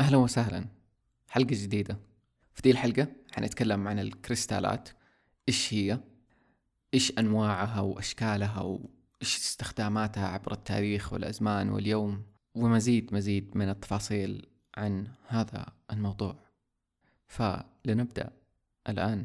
أهلا وسهلا. حلقة جديدة. في دي الحلقة حنتكلم عن الكريستالات. إيش هي؟ إيش أنواعها؟ وأشكالها؟ وإيش استخداماتها عبر التاريخ والأزمان واليوم؟ ومزيد مزيد من التفاصيل عن هذا الموضوع. فلنبدأ الآن.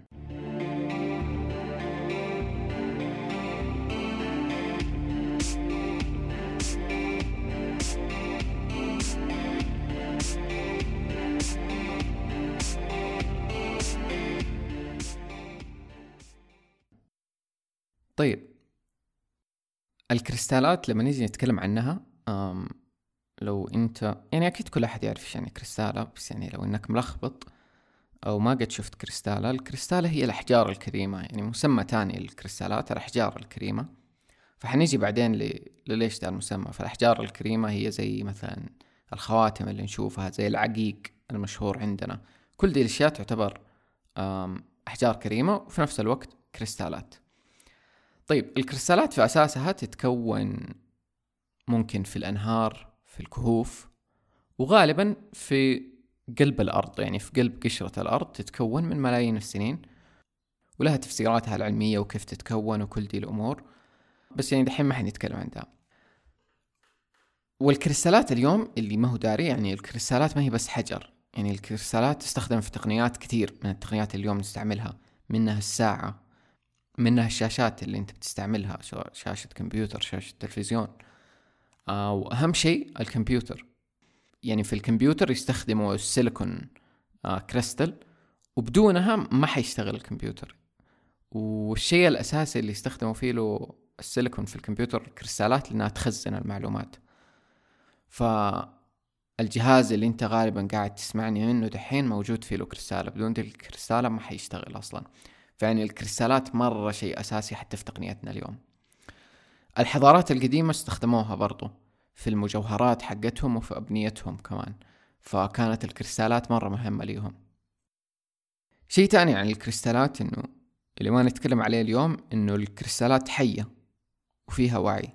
الكريستالات لما نيجي نتكلم عنها لو انت يعني أكيد كل أحد يعرف إيش يعني كريستالة بس يعني لو إنك ملخبط أو ما قد شفت كريستالة الكريستالة هي الأحجار الكريمة يعني مسمى تاني للكريستالات الأحجار الكريمة. فحنيجي بعدين ل... لليش ده المسمى؟ فالأحجار الكريمة هي زي مثلا الخواتم اللي نشوفها زي العقيق المشهور عندنا. كل دي الأشياء تعتبر أحجار كريمة وفي نفس الوقت كريستالات. طيب الكريستالات في أساسها تتكون ممكن في الأنهار في الكهوف وغالبا في قلب الأرض يعني في قلب قشرة الأرض تتكون من ملايين السنين ولها تفسيراتها العلمية وكيف تتكون وكل دي الأمور بس يعني دحين ما حنتكلم عن ده. والكريستالات اليوم اللي ما هو داري يعني الكريستالات ما هي بس حجر يعني الكريستالات تستخدم في تقنيات كثير من التقنيات اللي اليوم نستعملها منها الساعة. منها الشاشات اللي انت بتستعملها شاشة كمبيوتر شاشة تلفزيون. آه وأهم شيء الكمبيوتر. يعني في الكمبيوتر يستخدموا السيليكون آه كريستال وبدونها ما حيشتغل الكمبيوتر. والشيء الأساسي اللي يستخدموا فيه له السيليكون في الكمبيوتر الكريستالات لأنها تخزن المعلومات. فالجهاز اللي انت غالبا قاعد تسمعني منه دحين موجود فيه له كريستالة بدون دي الكريستالة ما حيشتغل أصلا. فيعني الكريستالات مرة شيء أساسي حتى في تقنيتنا اليوم. الحضارات القديمة استخدموها برضو في المجوهرات حقتهم وفي أبنيتهم كمان فكانت الكريستالات مرة مهمة ليهم. شيء تاني عن الكريستالات إنه اللي ما نتكلم عليه اليوم إنه الكريستالات حية وفيها وعي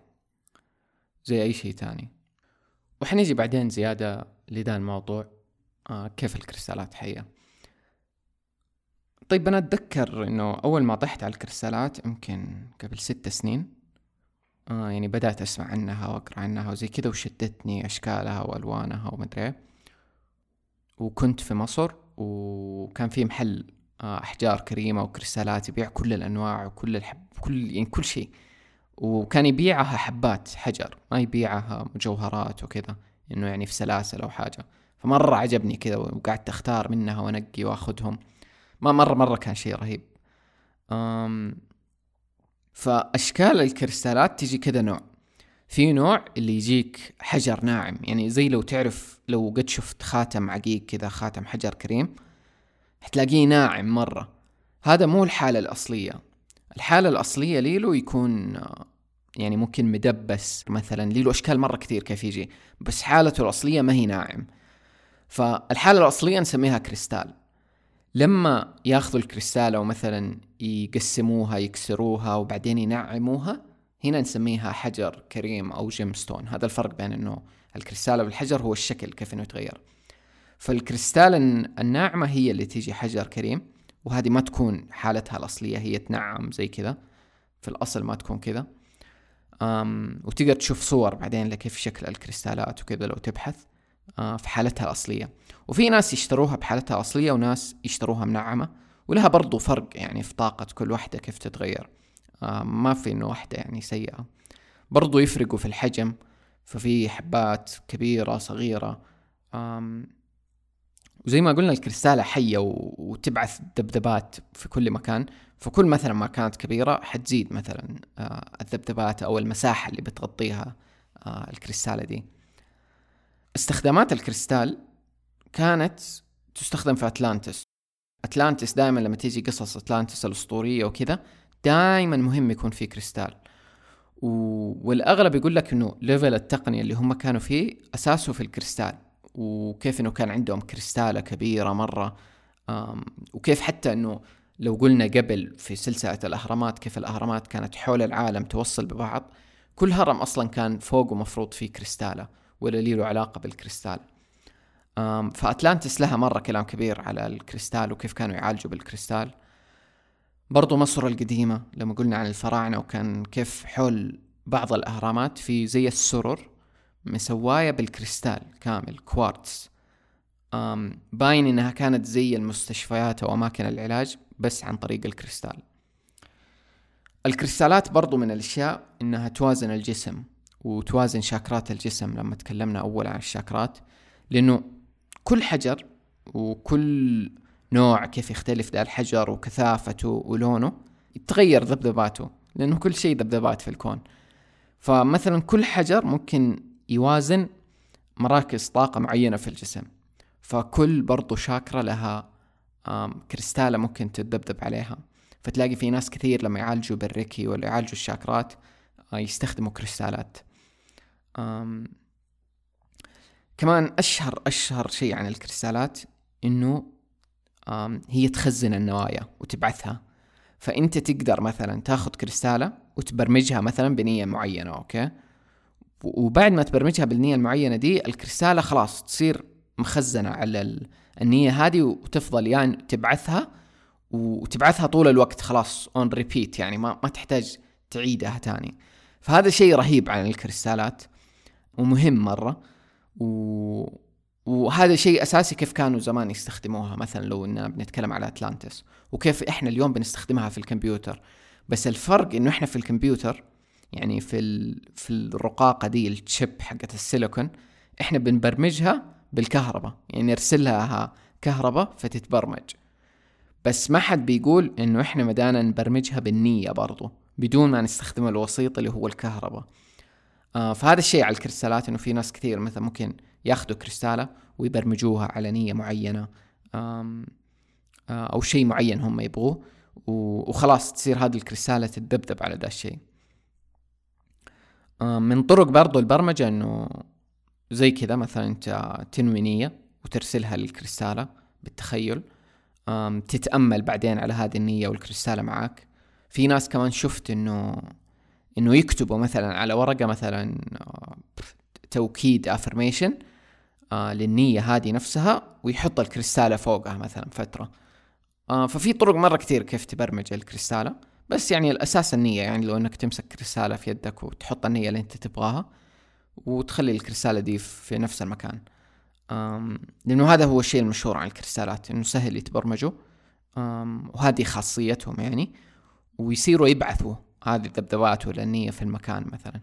زي أي شيء تاني. وحنيجي بعدين زيادة لذا الموضوع آه كيف الكريستالات حية؟ طيب أنا أتذكر إنه أول ما طحت على الكريستالات يمكن قبل ست سنين آه يعني بدأت أسمع عنها وأقرأ عنها وزي كذا وشدتني أشكالها وألوانها ومدري وكنت في مصر وكان في محل آه أحجار كريمة وكريستالات يبيع كل الأنواع وكل الحب كل يعني كل شيء. وكان يبيعها حبات حجر ما يبيعها مجوهرات وكذا إنه يعني في سلاسل أو حاجة. فمرة عجبني كذا وقعدت أختار منها وأنقي وأخذهم. ما مرة مرة كان شيء رهيب. أم فأشكال الكريستالات تجي كذا نوع. في نوع اللي يجيك حجر ناعم يعني زي لو تعرف لو قد شفت خاتم عقيق كذا خاتم حجر كريم حتلاقيه ناعم مرة. هذا مو الحالة الأصلية. الحالة الأصلية ليلو يكون يعني ممكن مدبس مثلا ليلو أشكال مرة كثير كيف يجي بس حالته الأصلية ما هي ناعم. فالحالة الأصلية نسميها كريستال. لما ياخذوا الكريستالة ومثلا يقسموها يكسروها وبعدين ينعموها هنا نسميها حجر كريم أو جيم ستون هذا الفرق بين أنه الكريستالة والحجر هو الشكل كيف أنه يتغير. فالكريستالة الناعمة هي اللي تيجي حجر كريم وهذه ما تكون حالتها الأصلية هي تنعم زي كذا. في الأصل ما تكون كذا. وتقدر تشوف صور بعدين لكيف شكل الكريستالات وكذا لو تبحث. في حالتها الأصلية. وفي ناس يشتروها بحالتها الأصلية وناس يشتروها منعمة ولها برضو فرق يعني في طاقة كل واحدة كيف تتغير. آه، ما في إنه واحدة يعني سيئة. برضو يفرقوا في الحجم ففي حبات كبيرة صغيرة. وزي ما قلنا الكريستالة حية وتبعث ذبذبات في كل مكان. فكل مثلا ما كانت كبيرة حتزيد مثلا آه، الذبذبات أو المساحة اللي بتغطيها الكريستالة دي. استخدامات الكريستال كانت تستخدم في أتلانتس. أتلانتس دائما لما تيجي قصص أتلانتس الأسطورية وكذا دائما مهم يكون في كريستال. و... والأغلب يقول لك إنه level التقنية اللي هم كانوا فيه أساسه في الكريستال وكيف إنه كان عندهم كريستالة كبيرة مرة. أم... وكيف حتى إنه لو قلنا قبل في سلسلة الأهرامات كيف الأهرامات كانت حول العالم توصل ببعض كل هرم أصلا كان فوقه مفروض فيه كريستالة. ولا لي له علاقة بالكريستال. فأتلانتس لها مرة كلام كبير على الكريستال وكيف كانوا يعالجوا بالكريستال. برضو مصر القديمة لما قلنا عن الفراعنة وكان كيف حول بعض الأهرامات في زي السرر مسواية بالكريستال كامل كوارتز باين إنها كانت زي المستشفيات أو أماكن العلاج بس عن طريق الكريستال. الكريستالات برضو من الأشياء إنها توازن الجسم. وتوازن شاكرات الجسم لما تكلمنا أول عن الشاكرات لأنه كل حجر وكل نوع كيف يختلف ذا الحجر وكثافته ولونه يتغير ذبذباته لأنه كل شيء ذبذبات في الكون. فمثلا كل حجر ممكن يوازن مراكز طاقة معينة في الجسم فكل برضو شاكرا لها كريستالة ممكن تتذبذب عليها. فتلاقي في ناس كثير لما يعالجوا بالريكي ولا يعالجوا الشاكرات آه، يستخدموا كريستالات. كمان أشهر أشهر شيء عن الكريستالات إنه هي تخزن النوايا وتبعثها. فأنت تقدر مثلا تاخذ كريستالة وتبرمجها مثلا بنية معينة أوكي؟ وبعد ما تبرمجها بالنية المعينة دي الكريستالة خلاص تصير مخزنة على النية هذه وتفضل يعني تبعثها وتبعثها طول الوقت خلاص on repeat يعني ما ما تحتاج تعيدها تاني. فهذا شيء رهيب عن الكريستالات. ومهم مرة. و... وهذا شيء أساسي كيف كانوا زمان يستخدموها مثلا لو اننا بنتكلم على أتلانتس وكيف إحنا اليوم بنستخدمها في الكمبيوتر. بس الفرق إنه إحنا في الكمبيوتر يعني في ال... في الرقاقة دي الشيب حقت السيليكون إحنا بنبرمجها بالكهرباء. يعني نرسل لها كهرباء فتتبرمج. بس ما حد بيقول إنه إحنا مدانا نبرمجها بالنية برضو بدون ما نستخدم الوسيط اللي هو الكهرباء. فهذا الشيء على الكريستالات إنه في ناس كثير مثلا ممكن ياخذوا كريستالة ويبرمجوها على نية معينة آه أو شيء معين هم يبغوه وخلاص تصير هذه الكريستالة تتذبذب على ذا الشيء. آه من طرق برضو البرمجة إنه زي كذا مثلا أنت تنوي نية وترسلها للكريستالة بالتخيل تتأمل بعدين على هذه النية والكريستالة معاك. في ناس كمان شفت إنه إنه يكتبوا مثلا على ورقة مثلا آه، توكيد افرميشن آه، للنية هذه نفسها ويحط الكريستالة فوقها مثلا فترة. آه، ففي طرق مرة كثير كيف تبرمج الكريستالة. بس يعني الأساس النية يعني لو أنك تمسك كريستالة في يدك وتحط النية اللي أنت تبغاها وتخلي الكريستالة دي في نفس المكان. لأنه هذا هو الشيء المشهور عن الكريستالات إنه سهل يتبرمجوا. وهذه خاصيتهم يعني ويصيروا يبعثوا. هذه الذبذبات ولا النية في المكان مثلا.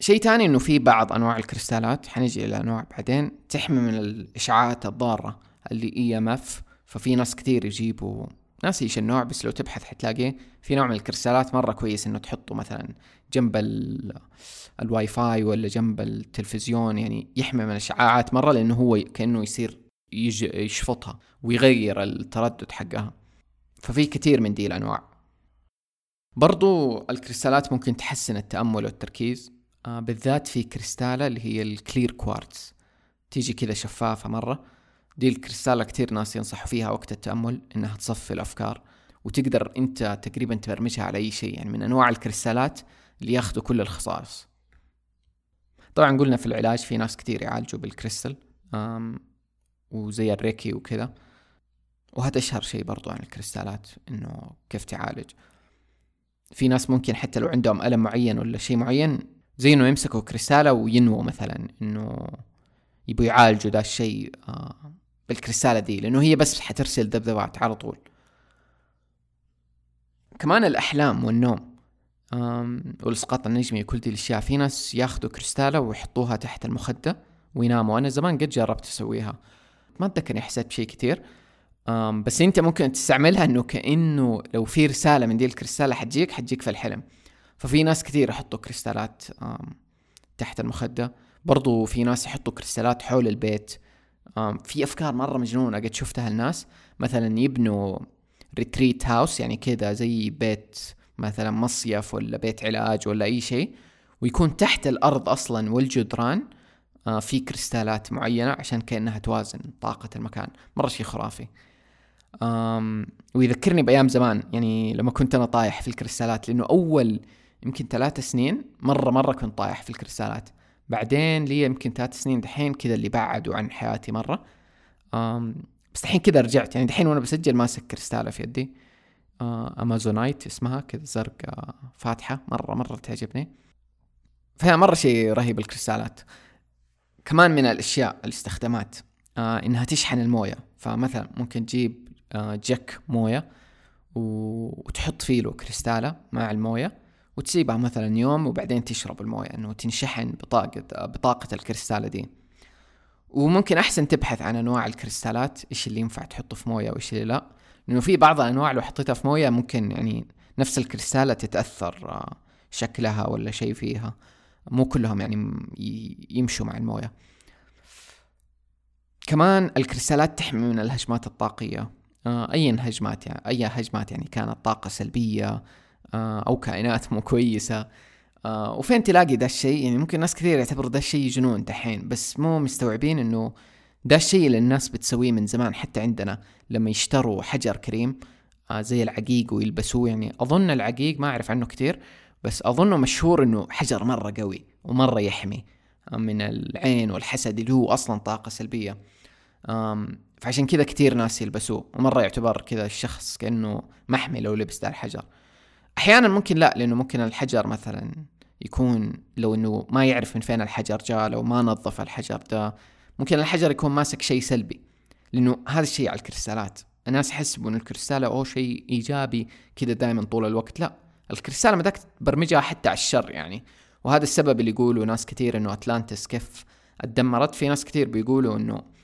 شيء تاني إنه في بعض أنواع الكريستالات حنجي إلى أنواع بعدين تحمي من الإشعاعات الضارة اللي EMF ففي ناس كثير يجيبوا ناسي إيش النوع بس لو تبحث حتلاقيه في نوع من الكريستالات مرة كويس إنه تحطه مثلا جنب الواي فاي ولا جنب التلفزيون يعني يحمي من الاشعاعات مرة لأنه هو كأنه يصير يشفطها ويغير التردد حقها. ففي كثير من دي الأنواع. برضو الكريستالات ممكن تحسن التأمل والتركيز. آه بالذات في كريستالة اللي هي ال clear quartz تيجي كذا شفافة مرة. دي الكريستالة كتير ناس ينصحوا فيها وقت التأمل إنها تصفي الأفكار. وتقدر أنت تقريبا تبرمجها على أي شيء يعني من أنواع الكريستالات اللي ياخذوا كل الخصائص. طبعا قلنا في العلاج في ناس كتير يعالجوا بالكريستال وزي الريكي وكذا. وهذا أشهر شيء برضو عن الكريستالات إنه كيف تعالج. في ناس ممكن حتى لو عندهم ألم معين ولا شيء معين زي إنه يمسكوا كريستالة وينووا مثلا إنه يبوا يعالجوا ذا الشيء آه بالكريستالة دي لأنه هي بس حترسل ذبذبات على طول. كمان الأحلام والنوم والإسقاط النجمي وكل دي الأشياء. في ناس ياخذوا كريستالة ويحطوها تحت المخدة ويناموا. أنا زمان قد جربت أسويها. ما أتذكر إني حسيت بشيء كتير. بس أنت ممكن تستعملها إنه كأنه لو في رسالة من دي الكريستالة حتجيك حتجيك في الحلم. ففي ناس كثير يحطوا كريستالات تحت المخدة. برضو في ناس يحطوا كريستالات حول البيت. في أفكار مرة مجنونة قد شفتها الناس مثلا يبنوا ريتريت هاوس يعني كذا زي بيت مثلا مصيف ولا بيت علاج ولا أي شيء. ويكون تحت الأرض أصلا والجدران آه، في كريستالات معينة عشان كأنها توازن طاقة المكان. مرة شيء خرافي. ويذكرني بأيام زمان. يعني لما كنت أنا طايح في الكريستالات لأنه أول يمكن ثلاث سنين مرة مرة كنت طايح في الكريستالات. بعدين لي يمكن ثلاث سنين دحين كذا اللي بعدوا عن حياتي مرة. أم بس دحين كذا رجعت. يعني دحين وأنا بسجل ماسك كريستالة في يدي. آه أمازونايت اسمها كذا زرقاء فاتحة. مرة مرة تعجبني. فهي مرة شيء رهيب الكريستالات. كمان من الأشياء الاستخدامات آه إنها تشحن الموية. فمثلا ممكن تجيب جك موية وتحط فيه له كريستالة مع الموية وتسيبها مثلا يوم وبعدين تشرب الموية إنه تنشحن بطاقة بطاقة الكريستالة دي. وممكن أحسن تبحث عن أنواع الكريستالات إيش اللي ينفع تحطه في موية وإيش اللي لا. لأنه في بعض الأنواع لو حطيتها في موية ممكن يعني نفس الكريستالة تتأثر آه، شكلها ولا شيء فيها. مو كلهم يعني يمشوا مع الموية. كمان الكريستالات تحمي من الهجمات الطاقية. آه، أي هجمات يعني أي هجمات يعني كانت طاقة سلبية آه، أو كائنات مو كويسة. آه، وفين تلاقي ده الشيء؟ يعني ممكن ناس كثير يعتبروا ده الشيء جنون دحين بس مو مستوعبين إنه ده الشيء اللي الناس بتسويه من زمان حتى عندنا لما يشتروا حجر كريم زي العقيق ويلبسوه. يعني أظن العقيق ما أعرف عنه كثير بس أظنه مشهور إنه حجر مرة قوي ومرة يحمي من العين والحسد اللي هو أصلا طاقة سلبية. فعشان كذا كثير ناس يلبسوه ومرة يعتبر كذا الشخص كأنه محمي لو لبس ذا الحجر. أحيانا ممكن لا لأنه ممكن الحجر مثلا يكون لو إنه ما يعرف من فين الحجر جاء لو ما نظف الحجر ده ممكن الحجر يكون ماسك شيء سلبي. لأنه هذا الشيء على الكريستالات. الناس يحسبوا انه الكريستالة أو شيء إيجابي كذا دائما طول الوقت. لا الكريستالة مداك تبرمجها حتى على الشر يعني. وهذا السبب اللي يقولوا ناس كثير إنه أتلانتس كيف اتدمرت. في ناس كثير بيقولوا إنه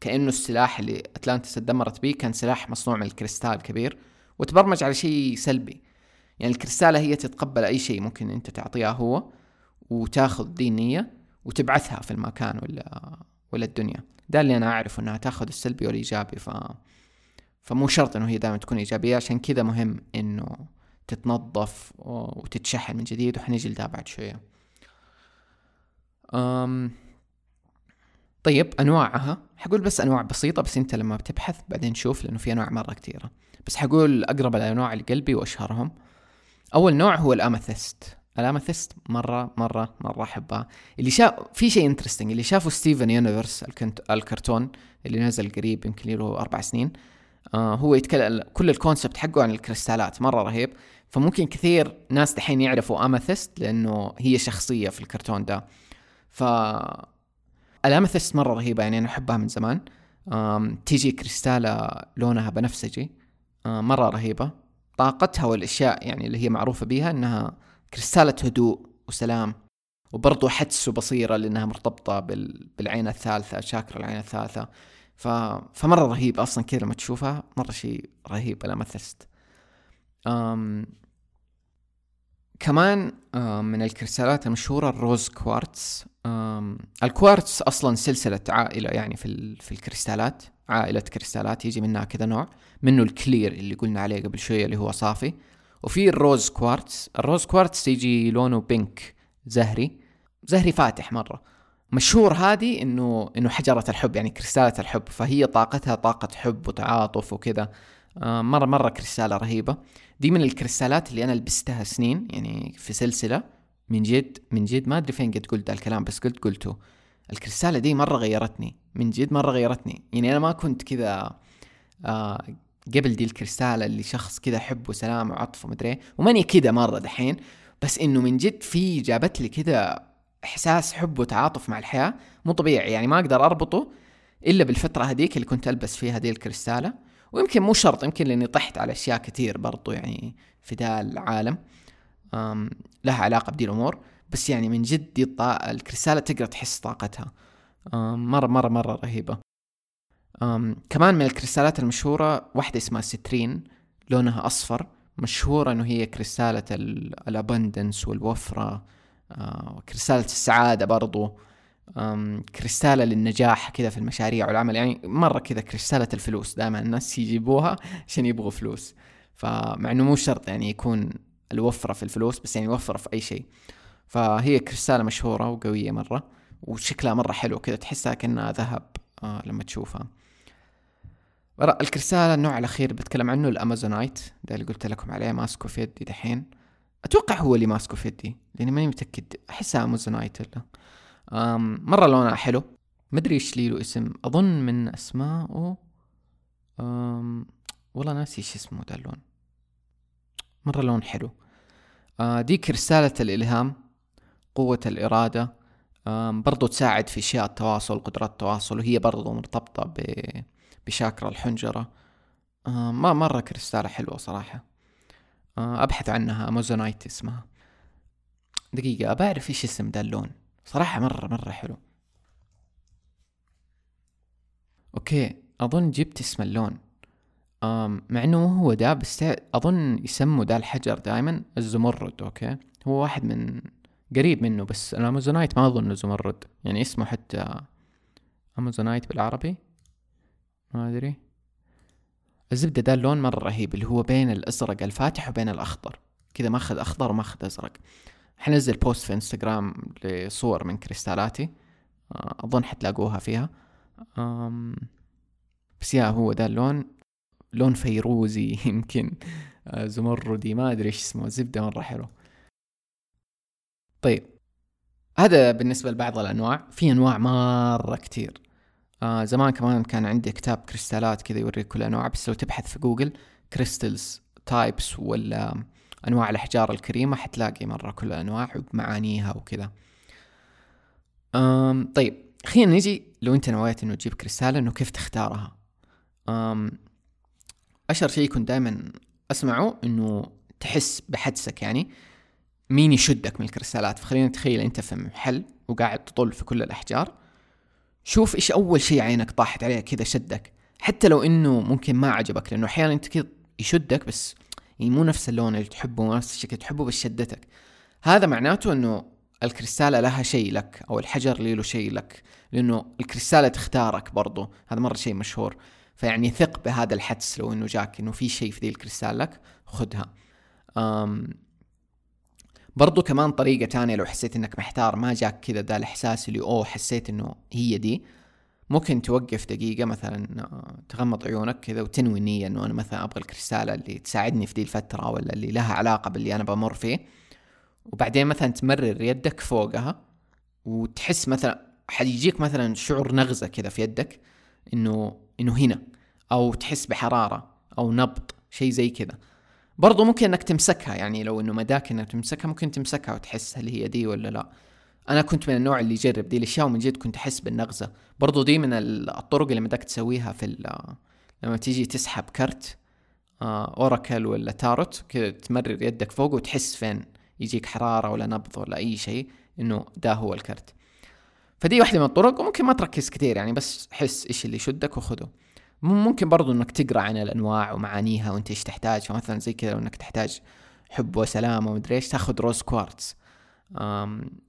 كأنه السلاح اللي أتلانتس تدمرت به كان سلاح مصنوع من الكريستال كبير وتبرمج على شيء سلبي. يعني الكريستالة هي تتقبل أي شيء ممكن أنت تعطيها هو وتاخذ دي النية وتبعثها في المكان ولا ولا الدنيا. ده اللي أنا أعرفه إنها تاخذ السلبي والإيجابي ف فمو شرط إنه هي دائما تكون إيجابية. عشان كذا مهم إنه تتنظف وتتشحن من جديد وحنيجي لده بعد شوية. أم طيب أنواعها. حقول بس أنواع بسيطة بس أنت لما بتبحث بعدين شوف لأنه في أنواع مرة كثيره بس حقول أقرب الأنواع لقلبي واشهرهم أول نوع هو ال amethyst. ال amethyst مرة مرة مرة أحبها. اللي شاف في شيء interesting اللي شافوا Steven Universe الكرتون اللي نزل قريب يمكن له أربع سنين آه هو يتكلم كل ال concept حقه عن الكريستالات. مرة رهيب. فممكن كثير ناس دحين يعرفوا amethyst لأنه هي شخصية في الكرتون ده. ف ال amethyst مرة رهيبة يعني أنا أحبها من زمان. تيجي كريستالة لونها بنفسجي. مرة رهيبة. طاقتها والأشياء يعني اللي هي معروفة بيها إنها كريستالة هدوء وسلام وبرضو حدس وبصيرة لأنها مرتبطة بال... بالعين الثالثة شاكرا العين الثالثة. ف... فمرة رهيب أصلا كذا لما تشوفها مرة شيء رهيب الامثست أم... كمان من الكريستالات المشهورة الروز كوارتز. الكوارتز أصلا سلسلة عائلة يعني في, في الكريستالات. عائلة كريستالات يجي منها كذا نوع. منه ال clear اللي قلنا عليه قبل شوية اللي هو صافي. وفي ال rose quartz. ال rose quartz يجي لونه pink زهري. زهري فاتح مرة. مشهور هذه إنه إنه حجرة الحب يعني كريستالة الحب. فهي طاقتها طاقة حب وتعاطف وكذا. مرة مرة كريستالة رهيبة. دي من الكريستالات اللي أنا لبستها سنين يعني في سلسلة. من جد من جد ما أدري فين قد قلت الكلام بس قلت قلته. الكريستالة دي مرة غيرتني. من جد مرة غيرتني. يعني أنا ما كنت كذا آه قبل دي الكريستالة اللي شخص كذا حب وسلام وعطف ومدري وماني كذا مرة دحين. بس إنه من جد في جابت لي كذا إحساس حب وتعاطف مع الحياة. مو طبيعي. يعني ما أقدر أربطه إلا بالفترة هذيك اللي كنت ألبس فيها دي الكريستالة. ويمكن مو شرط يمكن لأني طحت على أشياء كثير برضو يعني في ذا العالم لها علاقة بدي الأمور. بس يعني من جد الطا... الكريستالة تقدر تحس طاقتها مرة مرة مرة رهيبة. كمان من الكريستالات المشهورة واحدة اسمها سترين لونها أصفر مشهورة إنه هي كريستالة الأبندنس والوفرة آه، كريستالة السعادة برضو. كريستالة للنجاح كذا في المشاريع والعمل. يعني مرة كذا كريستالة الفلوس. دائما الناس يجيبوها عشان يبغوا فلوس. فمع إنه مو شرط يعني يكون الوفرة في الفلوس بس يعني وفرة في أي شيء. فهي كريستالة مشهورة وقوية مرة وشكلها مرة حلو كذا تحسها كأنها ذهب آه لما تشوفها. الكريستال النوع الأخير بتكلم عنه الأمازونايت ده اللي قلت لكم عليه ماسكه في يدي دحين. أتوقع هو اللي ماسكه في يدي لأني ماني متأكد. أحسها أمازونايت ولا؟ مرة لونها حلو. مدري إيش لي له اسم. أظن من اسمائه أم والله ناسي إيش اسمه ذا اللون. مرة لون حلو. آه دي كريستالة الإلهام قوة الإرادة. برضو تساعد في أشياء التواصل قدرات التواصل وهي برضو مرتبطة بشاكرا الحنجرة. ما مرة كريستالة حلوة صراحة. أبحث عنها. أمازونايت اسمها. دقيقة أبعرف إيش اسم ذا اللون. صراحة مرة مرة حلو. okay أظن جبت اسم اللون. مع إنه هو ده بس أظن يسموا ده الحجر دائما الزمرد okay. هو واحد من قريب منه بس ال amazonite ما اظنه زمرد. يعني اسمه حتى amazonite بالعربي. ما أدري. الزبدة ده اللون مرة رهيب اللي هو بين الأزرق الفاتح وبين الأخضر. كذا ماخذ أخضر وماخذ أزرق. حنزل post في انستغرام لصور من كريستالاتي. آه، أظن حتلاقوها فيها. بس yeah هو ده اللون. لون فيروزي يمكن. آه، زمردي ما أدري إيش اسمه. زبدة مرة حلو طيب هذا بالنسبة لبعض الأنواع. في أنواع مرة كتير. آه زمان كمان كان عندي كتاب كريستالات كذا يوريك كل انواع بس لو تبحث في جوجل crystals types ولا أنواع الأحجار الكريمة حتلاقي مرة كل الأنواع ومعانيها وكذا. آم طيب خلينا نجي لو أنت نويت إنه تجيب كريستال إنه كيف تختارها. آم أشهر شيء كنت دائما أسمعه إنه تحس بحدسك يعني مين يشدك من الكريستالات فخلينا نتخيل أنت في محل وقاعد تطل في كل الأحجار. شوف إيش أول شيء عينك طاحت عليه كذا شدك. حتى لو إنه ممكن ما عجبك لأنه أحيانا أنت كذا يشدك بس يعني مو نفس اللون اللي تحبه مو نفس الشكل تحبه بس شدتك. هذا معناته إنه الكريستالة لها شيء لك أو الحجر اللي له شيء لك لأنه الكريستالة تختارك برضو. هذا مرة شيء مشهور. فيعني ثق بهذا الحدس لو إنه جاك إنه في شيء في ذي الكريستال لك خذها أم برضو كمان طريقة تانية لو حسيت إنك محتار ما جاك كذا ده الإحساس اللي أوه حسيت إنه هي دي. ممكن توقف دقيقة مثلا آه، تغمض عيونك كذا وتنوي النية إنه أنا مثلا أبغى الكريستالة اللي تساعدني في دي الفترة ولا اللي لها علاقة باللي أنا بمر فيه. وبعدين مثلا تمرر يدك فوقها وتحس مثلا حيجيك مثلا شعور نغزة كذا في يدك إنه إنه هنا أو تحس بحرارة أو نبض شيء زي كذا. برضو ممكن إنك تمسكها يعني لو إنه مداك إنك تمسكها ممكن تمسكها وتحس هل هي دي ولا لا. أنا كنت من النوع اللي يجرب. دي الأشياء ومن جد كنت أحس بالنغزة. برضو دي من الطرق اللي مداك تسويها في لما تيجي تسحب كرت أوراكل ولا تاروت كذا تمرر يدك فوق وتحس فين يجيك حرارة ولا نبض ولا أي شيء إنه ده هو الكرت. فدي واحدة من الطرق وممكن ما تركز كثير يعني بس حس إيش اللي يشدك وخذه ممكن برضو إنك تقرأ عن الأنواع ومعانيها وإنت إيش تحتاج. فمثلا زي كذا إنك تحتاج حب وسلام ومدري إيش تاخذ روز كوارتز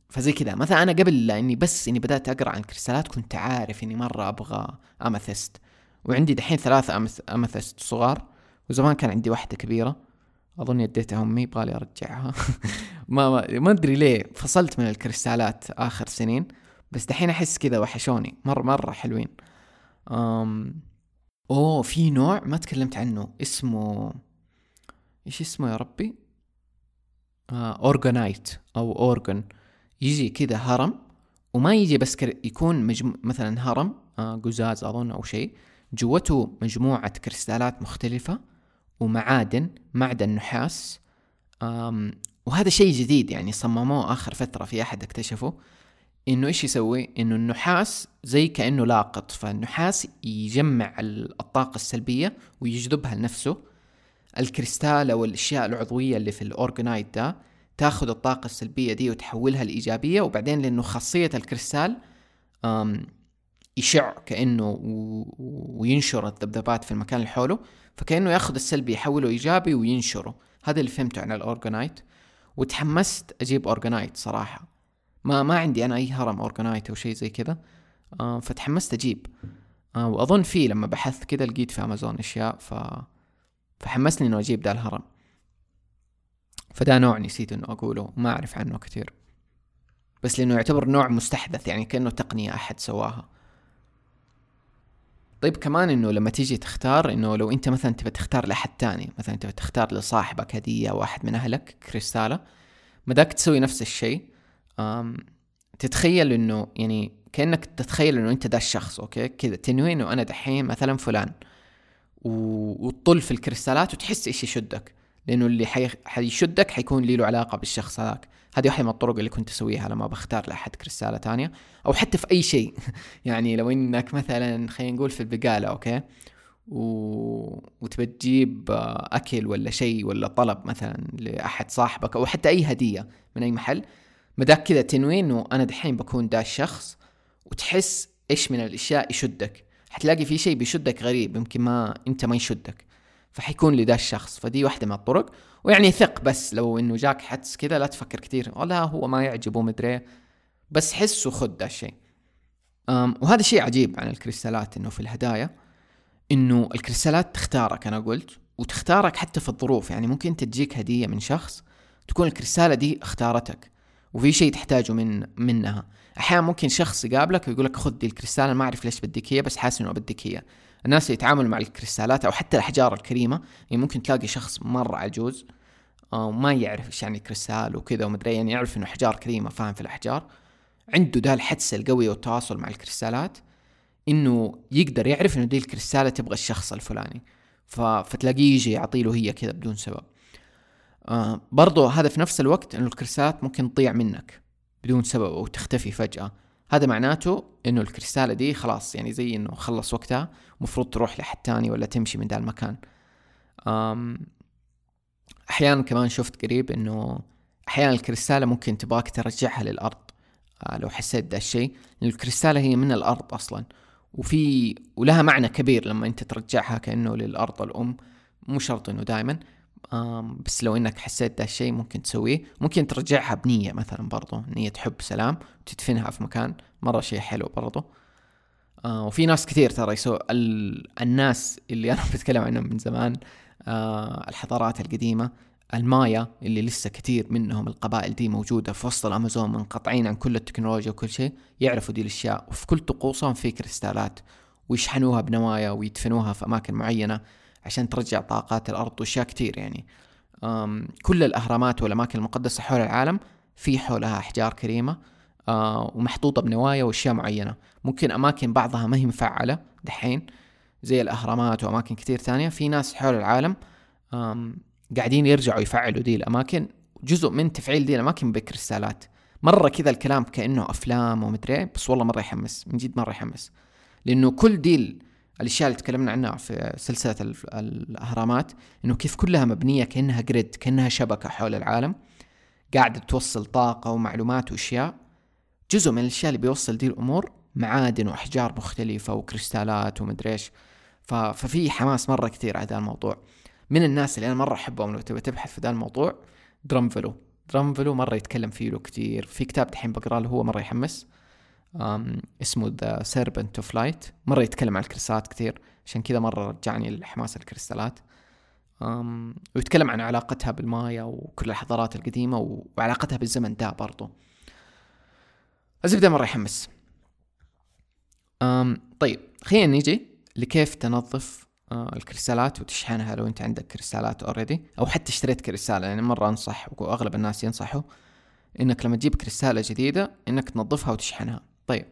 فزي كذا. مثلا أنا قبل إني بس إني بدأت أقرأ عن الكريستالات كنت عارف إني مرة أبغى اماثست وعندي دحين ثلاثة اماثست صغار وزمان كان عندي واحدة كبيرة. أظن يديتها أمي يبغالي أرجعها. ما ما, أدري ليه فصلت من الكريستالات آخر سنين بس دحين أحس كذا وحشوني. مره مرة حلوين. أم أوه في نوع ما تكلمت عنه اسمه إيش اسمه يا ربي؟ Orgonite أو Orgone يجي كذا هرم وما يجي بس كر... يكون مجمو... مثلا هرم آه قزاز أظن أو شيء جوته مجموعة كريستالات مختلفة ومعادن معدن نحاس وهذا شيء جديد يعني صمموه آخر فترة في أحد اكتشفه إنه إيش يسوي؟ إنه النحاس زي كأنه لاقط فالنحاس يجمع الطاقة السلبية ويجذبها لنفسه الكريستال أو الأشياء العضوية اللي في ال Orgonite ده تاخذ الطاقة السلبية دي وتحولها لإيجابية وبعدين لأنه خاصية الكريستال يشع كأنه وينشر الذبذبات في المكان اللي حوله فكأنه ياخذ السلبي يحوله إيجابي وينشره. هذا اللي فهمته عن ال Orgonite. وتحمست أجيب Orgonite صراحة. ما ما عندي أنا أي هرم Orgonite أو شيء زي كذا. فتحمست أجيب. وأظن في لما بحثت كذا لقيت في أمازون أشياء ف فحمسني إنه أجيب ذا الهرم فده نوع نسيت إنه أقوله ما أعرف عنه كثير. بس لأنه يعتبر نوع مستحدث يعني كأنه تقنية أحد سواها. طيب كمان إنه لما تيجي تختار إنه لو أنت مثلا تبى تختار لأحد تاني مثلا تبى تختار لصاحبك هدية أو من أهلك كريستاله مداك تسوي نفس الشيء. تتخيل إنه يعني كأنك تتخيل إنه أنت ده الشخص أوكي؟ كذا تنوي إنه أنا دحين مثلا فلان. وتطل في الكريستالات وتحس إيش يشدك. لأنه اللي حي... حيشدك حيكون لي له علاقة بالشخص هذاك. هذه واحدة من الطرق اللي كنت أسويها لما بختار لأحد كريستالة تانية. أو حتى في أي شيء. يعني لو إنك مثلا خلينا نقول في البقالة أوكي؟ و... وتبى تجيب أكل ولا شيء ولا طلب مثلا لأحد صاحبك أو حتى أي هدية من أي محل مداك كذا تنوي إنه أنا دحين بكون دا الشخص وتحس إيش من الأشياء يشدك. حتلاقي في شيء بيشدك غريب يمكن ما أنت ما يشدك. فحيكون لذا الشخص. فدي واحدة من الطرق. ويعني ثق بس لو إنه جاك حدس كذا لا تفكر كثير ولا هو ما يعجبه مدري. بس حس وخذ ذا الشيء وهذا شيء عجيب عن الكريستالات إنه في الهدايا إنه الكريستالات تختارك أنا قلت. وتختارك حتى في الظروف. يعني ممكن تجيك هدية من شخص تكون الكريستالة دي اختارتك. وفي شيء تحتاجه من منها. أحيانا ممكن شخص يقابلك ويقول لك خذ دي الكريستال ما أعرف ليش بديك هي بس حاسس إنه بديك هي الناس اللي يتعاملوا مع الكريستالات أو حتى الأحجار الكريمة يعني ممكن تلاقي شخص مرة عجوز وما يعرف إيش يعني كريستال وكذا ومدري يعني يعرف إنه أحجار كريمة فاهم في الأحجار. عنده ده الحدس القوي والتواصل مع الكريستالات إنه يقدر يعرف إنه دي الكريستالة تبغى الشخص الفلاني. فتلاقيه يجي يعطي له هي كذا بدون سبب. آه برضو هذا في نفس الوقت إنه الكريستالات ممكن تضيع منك بدون سبب أو تختفي فجأة. هذا معناته إنه الكريستالة دي خلاص يعني زي إنه خلص وقتها مفروض تروح لحد تاني ولا تمشي من ذا المكان. أحيانا كمان شفت قريب إنه أحيانا الكريستالة ممكن تبغاك ترجعها للأرض. آه لو حسيت ده الشيء لأن الكريستالة هي من الأرض أصلا. وفي ولها معنى كبير لما أنت ترجعها كأنه للأرض الأم مو شرط إنه دائما بس لو إنك حسيت ده الشيء ممكن تسويه. ممكن ترجعها بنية مثلا برضو نية حب سلام وتدفنها في مكان مرة شيء حلو برضو. آه وفي ناس كثير ترى يسوي الناس اللي أنا بتكلم عنهم من زمان آه الحضارات القديمة المايا اللي لسه كثير منهم القبائل دي موجودة في وسط الأمازون منقطعين عن كل التكنولوجيا وكل شيء يعرفوا دي الأشياء. وفي كل طقوسهم في كريستالات ويشحنوها بنوايا ويدفنوها في أماكن معينة. عشان ترجع طاقات الأرض وأشياء كتير يعني. كل الأهرامات والأماكن المقدسة حول العالم في حولها أحجار كريمة ومحطوطة بنوايا وأشياء معينة. ممكن أماكن بعضها ما هي مفعلة دحين زي الأهرامات وأماكن كتير ثانية. في ناس حول العالم قاعدين يرجعوا يفعلوا دي الأماكن. جزء من تفعيل دي الأماكن بكريستالات. مرة كذا الكلام كأنه أفلام ومدري بس والله مرة يحمس من جد مرة يحمس. لأنه كل دي الأشياء اللي تكلمنا عنها في سلسلة الأهرامات إنه كيف كلها مبنية كأنها جريد كأنها شبكة حول العالم قاعدة توصل طاقة ومعلومات وأشياء. جزء من الأشياء اللي بيوصل دي الأمور معادن وأحجار مختلفة وكريستالات ومدري إيش. ففي حماس مرة كثير على هذا الموضوع. من الناس اللي أنا مرة أحبهم لو تبغى تبحث في ذا الموضوع Drunvalo Drunvalo مرة يتكلم فيه له كثير. في كتاب دحين بقرأ له هو مرة يحمس. اسمه The Serpent of Light مرة يتكلم عن الكريستالات كثير. عشان كذا مرة رجعني لحماس الكريستالات. ويتكلم عن علاقتها بالمايا وكل الحضارات القديمة وعلاقتها بالزمن ده برضو. الزبدة مرة يحمس. طيب خلينا نيجي لكيف تنظف آه، الكريستالات وتشحنها لو انت عندك كريستالات already أو حتى اشتريت كريستال يعني مرة أنصح وأغلب الناس ينصحوا إنك لما تجيب كريستالة جديدة إنك تنظفها وتشحنها. طيب.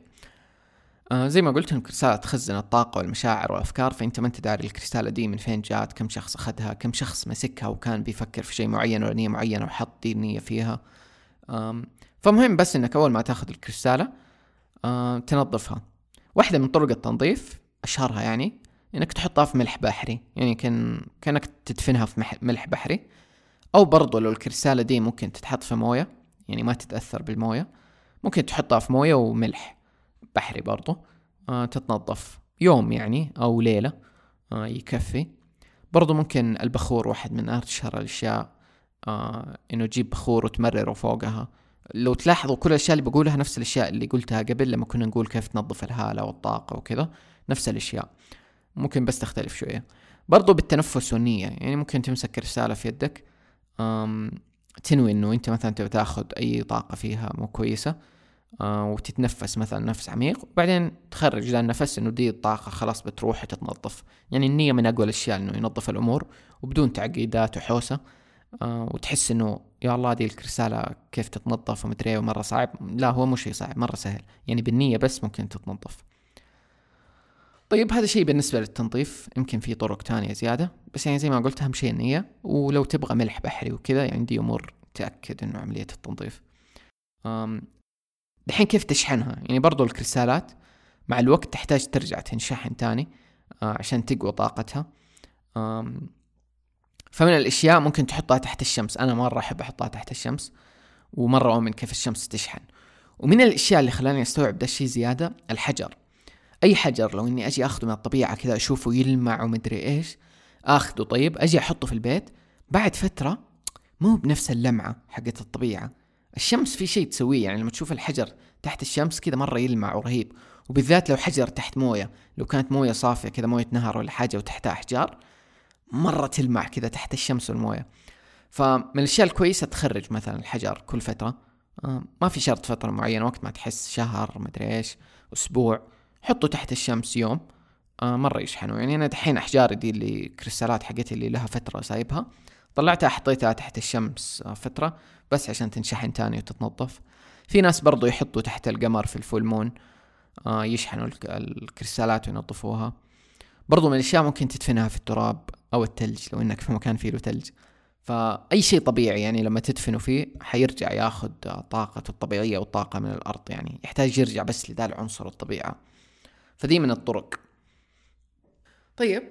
آه زي ما قلت ان الكريستالة تخزن الطاقة والمشاعر والأفكار فأنت ما أنت داري الكريستالة دي من فين جات كم شخص أخذها كم شخص مسكها وكان بيفكر في شيء معين ولا نية معينة وحط دي النية فيها. فمهم بس إنك أول ما تاخذ الكريستالة آه تنظفها. واحدة من طرق التنظيف أشهرها يعني إنك تحطها في ملح بحري يعني كان كأنك تدفنها في ملح بحري. أو برضو لو الكريستالة دي ممكن تتحط في موية يعني ما تتأثر بالموية. ممكن تحطها في موية وملح بحري برضو. آه تتنظف يوم يعني أو ليلة. آه يكفي. برضو ممكن البخور واحد من أشهر الأشياء. آه إنه تجيب بخور وتمرره فوقها. لو تلاحظوا كل الأشياء اللي بقولها نفس الأشياء اللي قلتها قبل لما كنا نقول كيف تنظف الهالة والطاقة وكذا نفس الأشياء. ممكن بس تختلف شوية. برضو بالتنفس والنية. يعني ممكن تمسك رسالة في يدك تنوي إنه أنت مثلا تبغى تاخذ أي طاقة فيها مو كويسة. وتتنفس مثلا نفس عميق وبعدين تخرج ذا النفس إنه دي الطاقة خلاص بتروح وتتنظف. يعني النية من أقوى الأشياء إنه ينظف الأمور وبدون تعقيدات وحوسة. آه وتحس إنه يا الله دي الكريستالة كيف تتنظف ومدري إيه ومرة صعب. لا هو مو شيء صعب مرة سهل. يعني بالنية بس ممكن تتنظف. طيب هذا شيء بالنسبة للتنظيف. يمكن في طرق تانية زيادة. بس يعني زي ما قلت أهم شيء النية. ولو تبغى ملح بحري وكذا يعني دي أمور تأكد إنه عملية التنظيف. دحين كيف تشحنها؟ يعني برضو الكريستالات مع الوقت تحتاج ترجع تنشحن تاني آه عشان تقوى طاقتها. فمن الأشياء ممكن تحطها تحت الشمس. أنا مرة أحب أحطها تحت الشمس ومرة أؤمن كيف الشمس تشحن. ومن الأشياء اللي خلاني أستوعب ده الشيء زيادة الحجر. أي حجر لو إني أجي أخذه من الطبيعة كذا أشوفه يلمع ومدري إيش أخذه طيب أجي أحطه في البيت بعد فترة مو بنفس اللمعة حقت الطبيعة. الشمس في شيء تسويه يعني لما تشوف الحجر تحت الشمس كذا مرة يلمع ورهيب. وبالذات لو حجر تحت موية لو كانت موية صافية كذا موية نهر ولا حاجة وتحتها أحجار مرة تلمع كذا تحت الشمس والموية. فمن الأشياء الكويسة تخرج مثلا الحجر كل فترة. آه، ما في شرط فترة معينة وقت ما تحس شهر مدري إيش أسبوع حطه تحت الشمس يوم. آه مرة يشحنوا يعني أنا دحين أحجاري دي اللي كريستالات حقتي اللي لها فترة سايبها. طلعتها حطيتها تحت الشمس آه فترة. بس عشان تنشحن تاني وتتنظف. في ناس برضو يحطوا تحت القمر في الفول مون آه يشحنوا الكريستالات وينظفوها. برضو من الأشياء ممكن تدفنها في التراب أو التلج لو إنك في مكان فيه له تلج. فأي شيء طبيعي يعني لما تدفنه فيه حيرجع ياخذ طاقته الطبيعية والطاقة من الأرض يعني. يحتاج يرجع بس لذا العنصر الطبيعة فدي من الطرق. طيب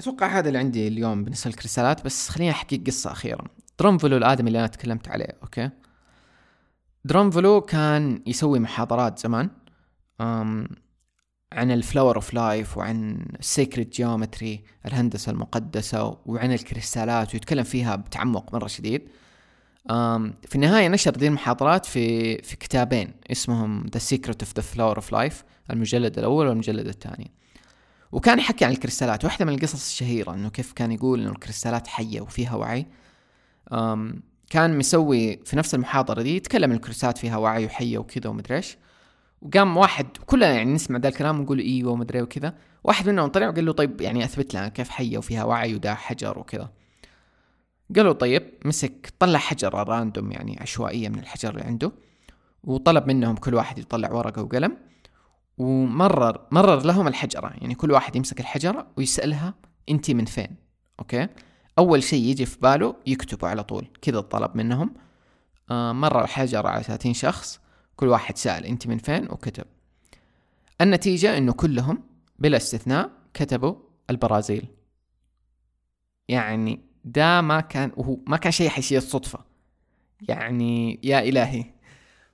أتوقع هذا اللي عندي اليوم بالنسبة للكريستالات بس خليني أحكي قصة أخيرا Drunvalo الآدمي اللي أنا تكلمت عليه أوكي؟ Drunvalo كان يسوي محاضرات زمان أم عن ال Flower of Life وعن ال Sacred Geometry الهندسة المقدسة وعن الكريستالات ويتكلم فيها بتعمق مرة شديد. في النهاية نشر دي المحاضرات في في كتابين اسمهم The Secret of the Flower of Life المجلد الأول والمجلد الثاني. وكان يحكي عن الكريستالات واحدة من القصص الشهيرة إنه كيف كان يقول إنه الكريستالات حية وفيها وعي. كان مسوي في نفس المحاضرة دي يتكلم الكريستالات فيها وعي وحية وكذا ومدري إيش. وقام واحد كلنا يعني نسمع ذا الكلام ونقول إيوه ومدري وكذا. واحد منهم طلع وقال له طيب يعني أثبت لنا كيف حية وفيها وعي وده حجر وكذا. قالوا طيب مسك طلع حجر random يعني عشوائية من الحجر اللي عنده. وطلب منهم كل واحد يطلع ورقة وقلم. ومرر مرر لهم الحجرة يعني كل واحد يمسك الحجرة ويسألها انت من فين؟ أوكي؟ أول شيء يجي في باله يكتبه على طول كذا الطلب منهم. آه مرر الحجرة على 30 شخص كل واحد سأل أنت من فين؟ وكتب. النتيجة إنه كلهم بلا استثناء كتبوا البرازيل. يعني ده ما كان وهو ما كان شيء حيصير صدفة يعني يا إلهي.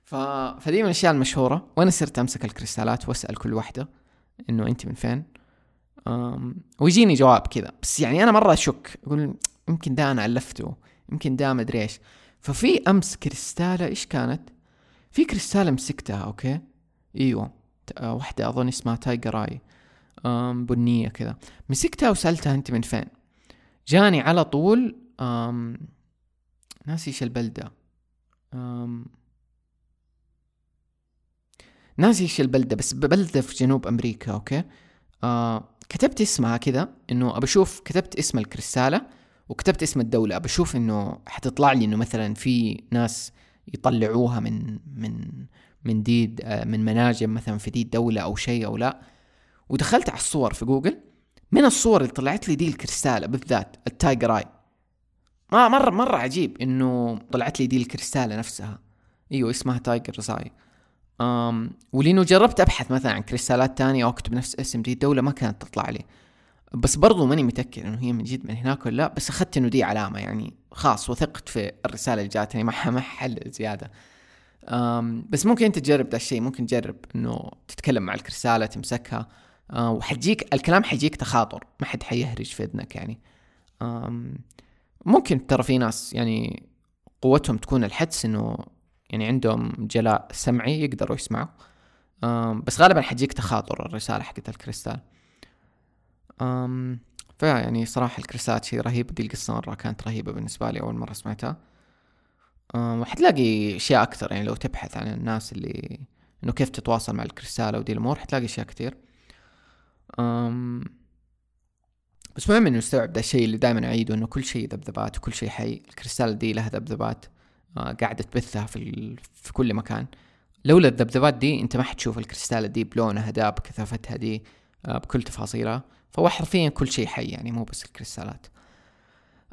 ف... فدي من الأشياء المشهورة وأنا صرت أمسك الكريستالات وأسأل كل واحدة إنه أنت من فين. ويجيني جواب كذا. بس يعني أنا مرة أشك. أقول يمكن ده أنا ألفته. يمكن ده ما أدري إيش. ففي أمس كريستالة إيش كانت؟ في كريستالة مسكتها أوكي؟ إيوه. آه، واحدة أظن اسمها Tiger Eye. بنية كذا. مسكتها وسألتها أنت من فين؟ جاني على طول أم ناسي إيش البلدة. أم ناسي إيش البلدة بس بلدة في جنوب أمريكا أوكي؟ آه كتبت اسمها كذا إنه ابى أشوف كتبت اسم الكريستاله وكتبت اسم الدولة. ابى أشوف إنه حتطلع لي إنه مثلا في ناس يطلعوها من من من دي آه، من مناجم مثلا في دي الدولة أو شيء أو لا. ودخلت على الصور في جوجل. من الصور اللي طلعت لي دي الكريستاله بالذات؟ ال Tiger Eye. ما مرة مرة عجيب إنه طلعت لي دي الكريستاله نفسها. إيوه اسمها Tiger's Eye أم ولأنه جربت أبحث مثلا عن كريستالات تانية أو أكتب نفس اسم دي الدولة ما كانت تطلع لي. بس برضو ماني متأكد إنه هي من جد من هناك ولا لا بس أخذت إنه دي علامة يعني خلاص وثقت في الرسالة اللي جاتني ما ما حل زيادة. أم بس ممكن أنت تجرب ذا الشيء ممكن تجرب إنه تتكلم مع الكريستالة تمسكها. أه وحتجيك الكلام حيجيك تخاطر ما حد حيهرج في إذنك يعني. أم ممكن ترى في ناس يعني قوتهم تكون الحدس إنه يعني عندهم جلاء سمعي يقدروا يسمعوا. بس غالبا حتجيك تخاطر الرسالة حقت الكريستال. فيا يعني صراحة الكريستالات شيء رهيب دي القصة مرة كانت رهيبة بالنسبة لي أول مرة سمعتها. وحتلاقي أشياء أكثر يعني لو تبحث عن الناس اللي إنه كيف تتواصل مع الكريستالة ودي الأمور حتلاقي أشياء كثير. بس مهم إنه نستوعب ده الشيء اللي دائما اعيده إنه كل شيء ذبذبات وكل شيء حي. الكريستال دي لها ذبذبات. قاعدة تبثها في. في كل مكان. لولا الذبذبات دي انت ما حتشوف الكريستال دي بلونها دا بكثافتها دي آه بكل تفاصيلها. فهو حرفيا كل شيء حي يعني مو بس الكريستالات.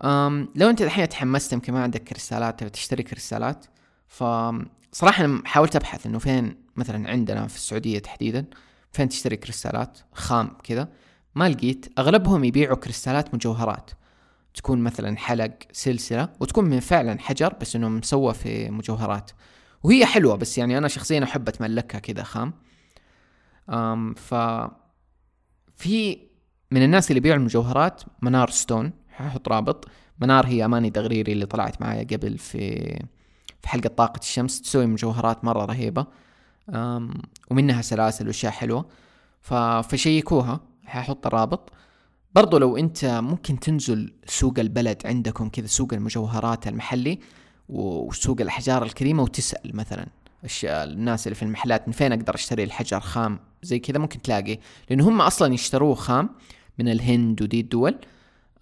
أم لو انت الحين تحمست يمكن ما عندك كريستالات تبي تشتري كريستالات. فصراحة أنا حاولت أبحث إنه فين مثلا عندنا في السعودية تحديدا فين تشتري كريستالات خام كذا. ما لقيت. أغلبهم يبيعوا كريستالات مجوهرات. تكون مثلا حلق سلسلة وتكون من فعلا حجر بس إنه مسوى في مجوهرات. وهي حلوة بس يعني أنا شخصيا أحب أتملكها كذا خام؟ أم ف في من الناس اللي يبيعوا المجوهرات منار ستون ححط رابط. منار هي أماني دغريري اللي طلعت معايا قبل في في حلقة طاقة الشمس تسوي مجوهرات مرة رهيبة. ومنها سلاسل وأشياء حلوة. فشيكوها ححط الرابط. برضو لو انت ممكن تنزل سوق البلد عندكم كذا سوق المجوهرات المحلي وسوق الاحجار الكريمة وتسأل مثلا. الناس اللي في المحلات من فين أقدر أشتري الحجر؟ خام زي كذا ممكن تلاقي. لأنه هم أصلا يشتروه خام من الهند ودي الدول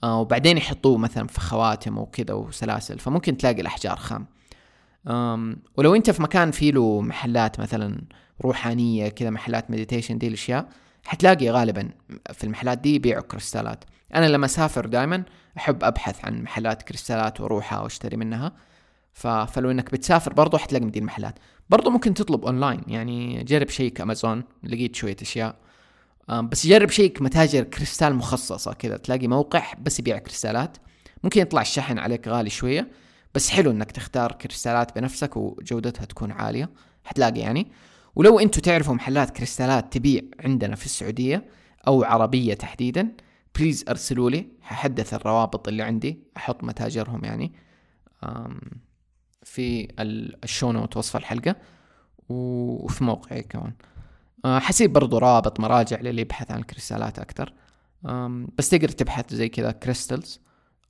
آه وبعدين يحطوه مثلا في خواتم وكذا وسلاسل فممكن تلاقي الأحجار خام. ولو انت في مكان فيه له محلات مثلا روحانية كذا محلات meditation دي الأشياء حتلاقي غالبا في المحلات دي يبيعوا كريستالات. أنا لما أسافر دائما أحب أبحث عن محلات كريستالات وأروحها وأشتري منها. ف... فلو إنك بتسافر برضو حتلاقي من دي المحلات برضو ممكن تطلب أونلاين يعني جرب check أمازون لقيت شوية أشياء. بس جرب check متاجر كريستال مخصصة كذا. تلاقي موقع بس يبيع كريستالات. ممكن يطلع الشحن عليك غالي شوية بس حلو إنك تختار كريستالات بنفسك وجودتها تكون عالية. حتلاقي يعني. ولو أنتم تعرفوا محلات كريستالات تبيع عندنا في السعودية أو عربية تحديدا please أرسلوا لي ححدث الروابط اللي عندي أحط متاجرهم يعني في ال show note وصف الحلقة وفي موقعي كمان. آه، حسيب برضو رابط مراجع للي يبحث عن الكريستالات أكثر. بس تقدر تبحث زي كذا كريستالز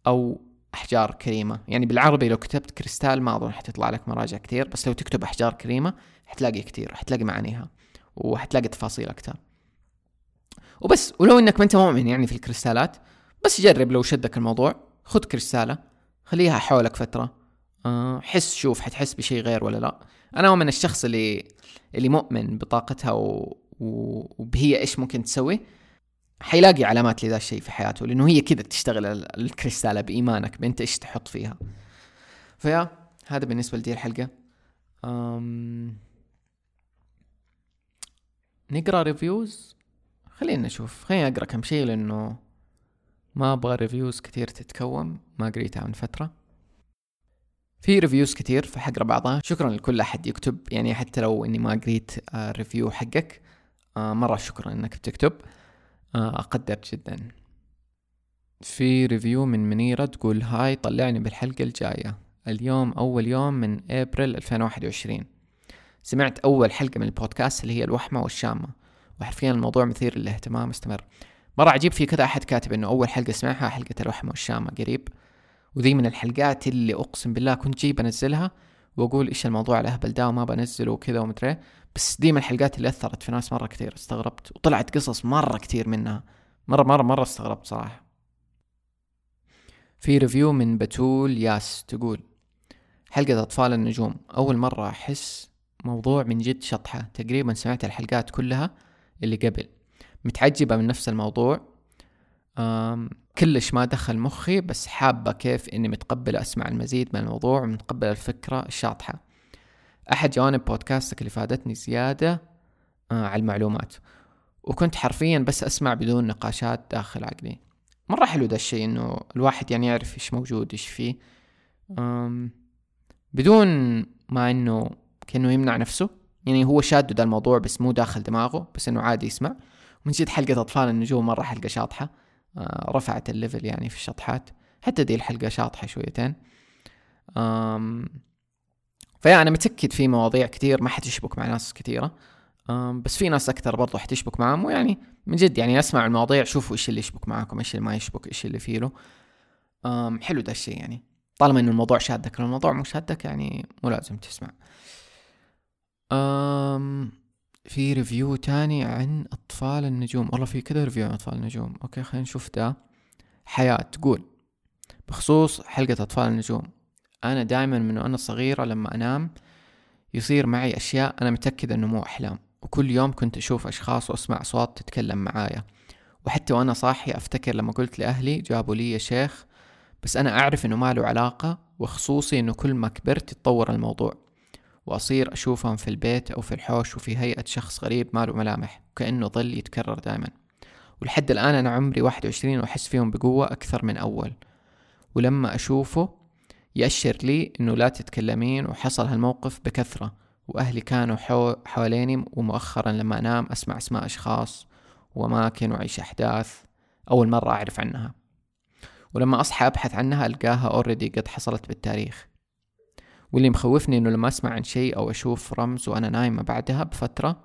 أو أحجار كريمة. يعني بالعربي لو كتبت كريستال ما أظن حتطلع لك مراجع كثير بس لو تكتب أحجار كريمة حتلاقي كثير حتلاقي معانيها وحتلاقي تفاصيل أكثر وبس ولو إنك ما أنت مؤمن يعني في الكريستالات بس جرب لو شدك الموضوع خذ كريستالة خليها حولك فترة. أه حس شوف حتحس بشيء غير ولا لا. أنا من الشخص اللي اللي مؤمن بطاقتها و... وبهي إيش ممكن تسوي حيلاقي علامات لذا الشيء في حياته لأنه هي كذا تشتغل الكريستالة بإيمانك بانت إيش تحط فيها. فيا هذا بالنسبة لدي الحلقة. أم... نقرأ ريفيوز خلينا نشوف. خلينا أقرأ كم شيء لأنه ما أبغى reviews كثير تتكون ما قريتها من فترة. في reviews كثير فحقرا بعضها شكرا لكل أحد يكتب. يعني حتى لو إني ما قريت ال review حقك آه، مرة شكرا إنك بتكتب. آه، أقدر جدا. في review من منيرة تقول hi طلعني بالحلقة الجاية. اليوم أول يوم من أبريل 2021 سمعت أول حلقة من البودكاست اللي هي الوحمة والشامة وحرفيا الموضوع مثير للاهتمام استمر مرة عجيب في كذا أحد كاتب إنه أول حلقة سمعها حلقة الوحمة والشامة قريب. وذي من الحلقات اللي أقسم بالله كنت جاي بنزلها وأقول إيش الموضوع الأهبل ده وما بنزله وكذا ومدري بس دي من الحلقات اللي أثرت في ناس مرة كثير استغربت. وطلعت قصص مرة كثير منها. مرة مرة مرة استغربت صراحة. في ريفيو من بتول ياس تقول حلقة أطفال النجوم. أول مرة أحس موضوع من جد شطحة. تقريبا سمعت الحلقات كلها اللي قبل. متعجبة من نفس الموضوع. كلش ما دخل مخي بس حابة كيف إني متقبلة أسمع المزيد من الموضوع ومتقبلة الفكرة الشاطحة. أحد جوانب بودكاستك اللي فادتني زيادة آه على المعلومات. وكنت حرفيا بس أسمع بدون نقاشات داخل عقلي. مرة حلو ده الشيء إنه الواحد يعني يعرف إيش موجود إيش فيه. بدون ما إنه كأنه يمنع نفسه. يعني هو شاد ده الموضوع بس مو داخل دماغه بس إنه عادي يسمع. من جد حلقة أطفال النجوم مرة حلقة شاطحة. آه رفعت الليفل يعني في الشطحات. حتى دي الحلقة شاطحة شويتين. فيا أنا متأكد في مواضيع كثير ما حتشبك مع ناس كثيره بس في ناس أكثر برضو حتشبك معاهم. ويعني من جد يعني أسمع المواضيع شوفوا إيش اللي يشبك معاكم إيش اللي ما يشبك إيش اللي فيه له. حلو ده الشيء يعني. طالما إنه الموضوع شادك لو الموضوع مو شادك يعني مو لازم تسمع. أم في review تاني عن أطفال النجوم. والله في كذا review عن أطفال النجوم. okay خلينا نشوف ده. حياة تقول. بخصوص حلقة أطفال النجوم. أنا دائما من وأنا صغيرة لما أنام يصير معي أشياء أنا متأكد أنه مو أحلام. وكل يوم كنت أشوف أشخاص وأسمع أصوات تتكلم معايا. وحتى وأنا صاحي أفتكر لما قلت لأهلي جابوا لي شيخ بس أنا أعرف إنه ما له علاقة وخصوصي إنه كل ما كبرت يتطور الموضوع. وأصير أشوفهم في البيت أو في الحوش وفي هيئة شخص غريب ما له ملامح وكأنه ظل يتكرر دائما ولحد الآن أنا عمري واحد وعشرين وأحس فيهم بقوة أكثر من أول. ولما أشوفه يأشر لي إنه لا تتكلمين وحصل هالموقف بكثرة. وأهلي كانوا حواليني ومؤخرا لما أنام أسمع أسماء أشخاص وأماكن وأعيش أحداث أول مرة أعرف عنها. ولما أصحى أبحث عنها ألقاها أوريدي قد حصلت بالتاريخ. واللي مخوفني إنه لما أسمع عن شيء أو أشوف رمز وأنا نايمة بعدها بفترة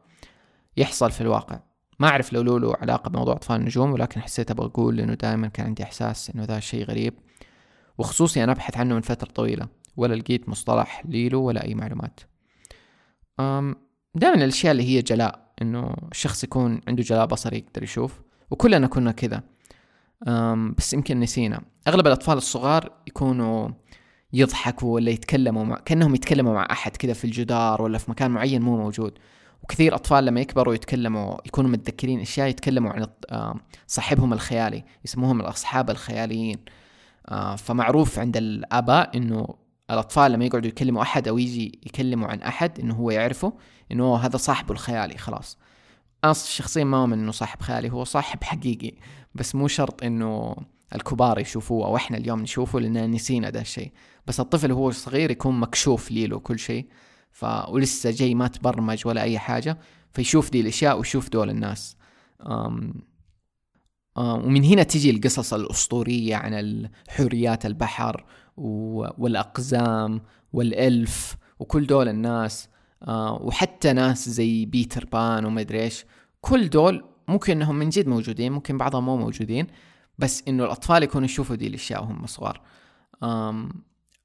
يحصل في الواقع. ما أعرف لو له علاقة بموضوع أطفال النجوم ولكن حسيت أبغى أقول إنه دائما كان عندي إحساس إنه ذا شيء غريب. وخصوصي أنا أبحث عنه من فترة طويلة ولا لقيت مصطلح ليله ولا أي معلومات. دائما الأشياء اللي هي جلاء إنه الشخص يكون عنده جلاء بصري يقدر يشوف وكلنا كنا كذا. بس يمكن نسينا. أغلب الأطفال الصغار يكونوا يضحكوا ولا يتكلموا مع كأنهم يتكلموا مع أحد كذا في الجدار ولا في مكان معين مو موجود. وكثير أطفال لما يكبروا يتكلموا يكونوا متذكرين أشياء يتكلموا عن صاحبهم الخيالي يسموهم الأصحاب الخياليين. آه، فمعروف عند الآباء إنه الأطفال لما يقعدوا يكلموا أحد أو يجي يكلموا عن أحد إنه هو يعرفه إنه هذا صاحبه الخيالي خلاص. أنا شخصيا ما أؤمن إنه صاحب خيالي هو صاحب حقيقي. بس مو شرط إنه الكبار يشوفوه أو إحنا اليوم نشوفه لأننا نسينا ده الشيء. بس الطفل وهو صغير يكون مكشوف لي له كل شيء ف ولسه جاي ما تبرمج ولا أي حاجة فيشوف دي الأشياء ويشوف دول الناس. أم ومن هنا تجي القصص الأسطورية عن حوريات البحر والأقزام والإلف وكل دول الناس. وحتى ناس زي بيتر بان ومدري إيش. كل دول ممكن إنهم من جد موجودين ممكن بعضهم مو موجودين. بس إنه الأطفال يكونوا يشوفوا دي الأشياء وهم صغار.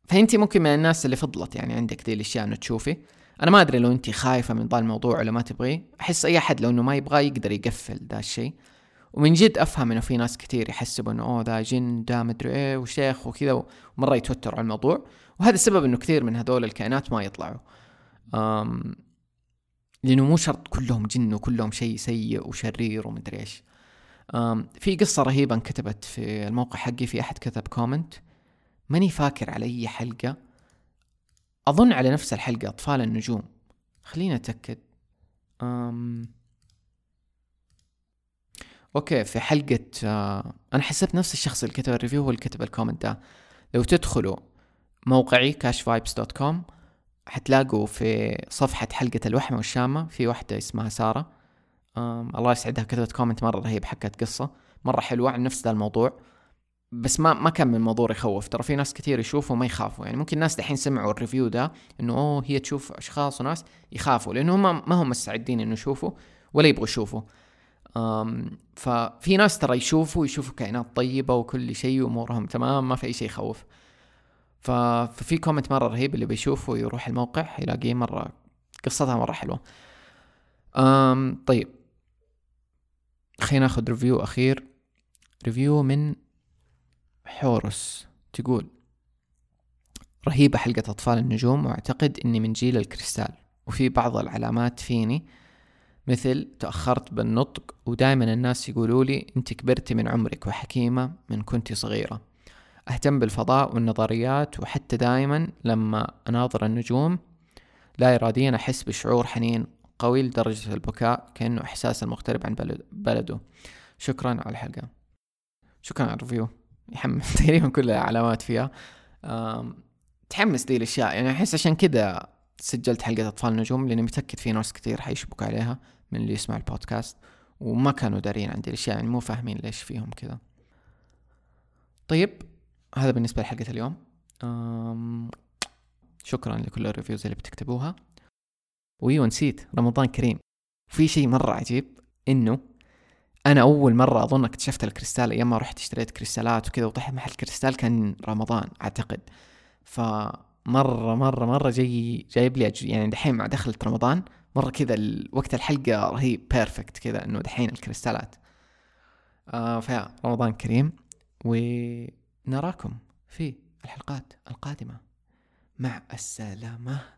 فانت ممكن من الناس اللي فضلت يعني عندك دي الأشياء إنه تشوفي. أنا ما أدري لو انت خايفة من ذا الموضوع ولا ما تبغيه. أحس أي أحد لو إنه ما يبغاه يقدر يقفل ذا الشيء. ومن جد أفهم إنه في ناس كثير يحسبوا إنه أوه ذا جن دا مدري إيه وشيخ وكذا ومرة يتوتروا على الموضوع. وهذا السبب إنه كثير من هذول الكائنات ما يطلعوا. لأنه مو شرط كلهم جن وكلهم شيء سيء وشرير ومدري إيش. في قصة رهيبة انكتبت في الموقع حقي في أحد كتب comment ماني فاكر على أي حلقة. أظن على نفس الحلقة أطفال النجوم. خلينا أتأكد. أم okay في حلقة آه أنا حسبت نفس الشخص اللي كتب ال review هو اللي كتب ال comment ده. لو تدخلوا موقعي com حتلاقوا في صفحة حلقة الوحمة والشامة في واحدة اسمها سارة. الله يسعدها كتبت comment مرة رهيب حكت قصة مرة حلوة عن نفس ذا الموضوع بس ما ما كان من موضوع يخوف. ترى في ناس كثير يشوفوا ما يخافوا. يعني ممكن ناس دحين سمعوا ال review ده إنه أوه هي تشوف أشخاص وناس يخافوا لأنه ما هم مستعدين إنه يشوفوا ولا يبغوا يشوفوا. ففي ناس ترى يشوفوا يشوفوا كائنات طيبة وكل شيء وأمورهم تمام ما في أي شيء يخوف. ففي comment مرة رهيب اللي بيشوفه يروح الموقع يلاقيه مرة قصتها مرة حلوة. أم طيب. خلينا ناخذ review أخير. review من حورس تقول رهيبة حلقة أطفال النجوم وأعتقد إني من جيل الكريستال. وفي بعض العلامات فيني مثل تأخرت بالنطق ودائما الناس يقولوا لي أنت كبرتي من عمرك وحكيمة من كنت صغيرة. أهتم بالفضاء والنظريات وحتى دائما لما أناظر النجوم لا إراديا أحس بشعور حنين. قوي لدرجة البكاء كأنه إحساس المغترب عن بلده. شكرا على الحلقة. شكرا على الريفيو. يحمس تقريبا كل العلامات فيها. تحمس دي الأشياء. يعني أحس عشان كذا سجلت حلقة أطفال نجوم لأني متأكد في ناس كثير حيشبكوا عليها من اللي يسمع البودكاست. وما كانوا دارين عندي الأشياء يعني مو فاهمين ليش فيهم كذا. طيب هذا بالنسبة لحلقة اليوم. شكرا لكل ال reviews اللي بتكتبوها. ويو نسيت رمضان كريم. في شيء مرة عجيب إنه أنا أول مرة أظن اكتشفت الكريستال أيام ما رحت اشتريت كريستالات وكذا وطحت محل كريستال كان رمضان أعتقد. فمرة مرة مرة جاي جايب لي يعني دحين مع دخلة رمضان مرة كذا وقت الحلقة رهيب perfect كذا إنه دحين الكريستالات. آه فيا رمضان كريم. ونراكم في الحلقات القادمة. مع السلامة.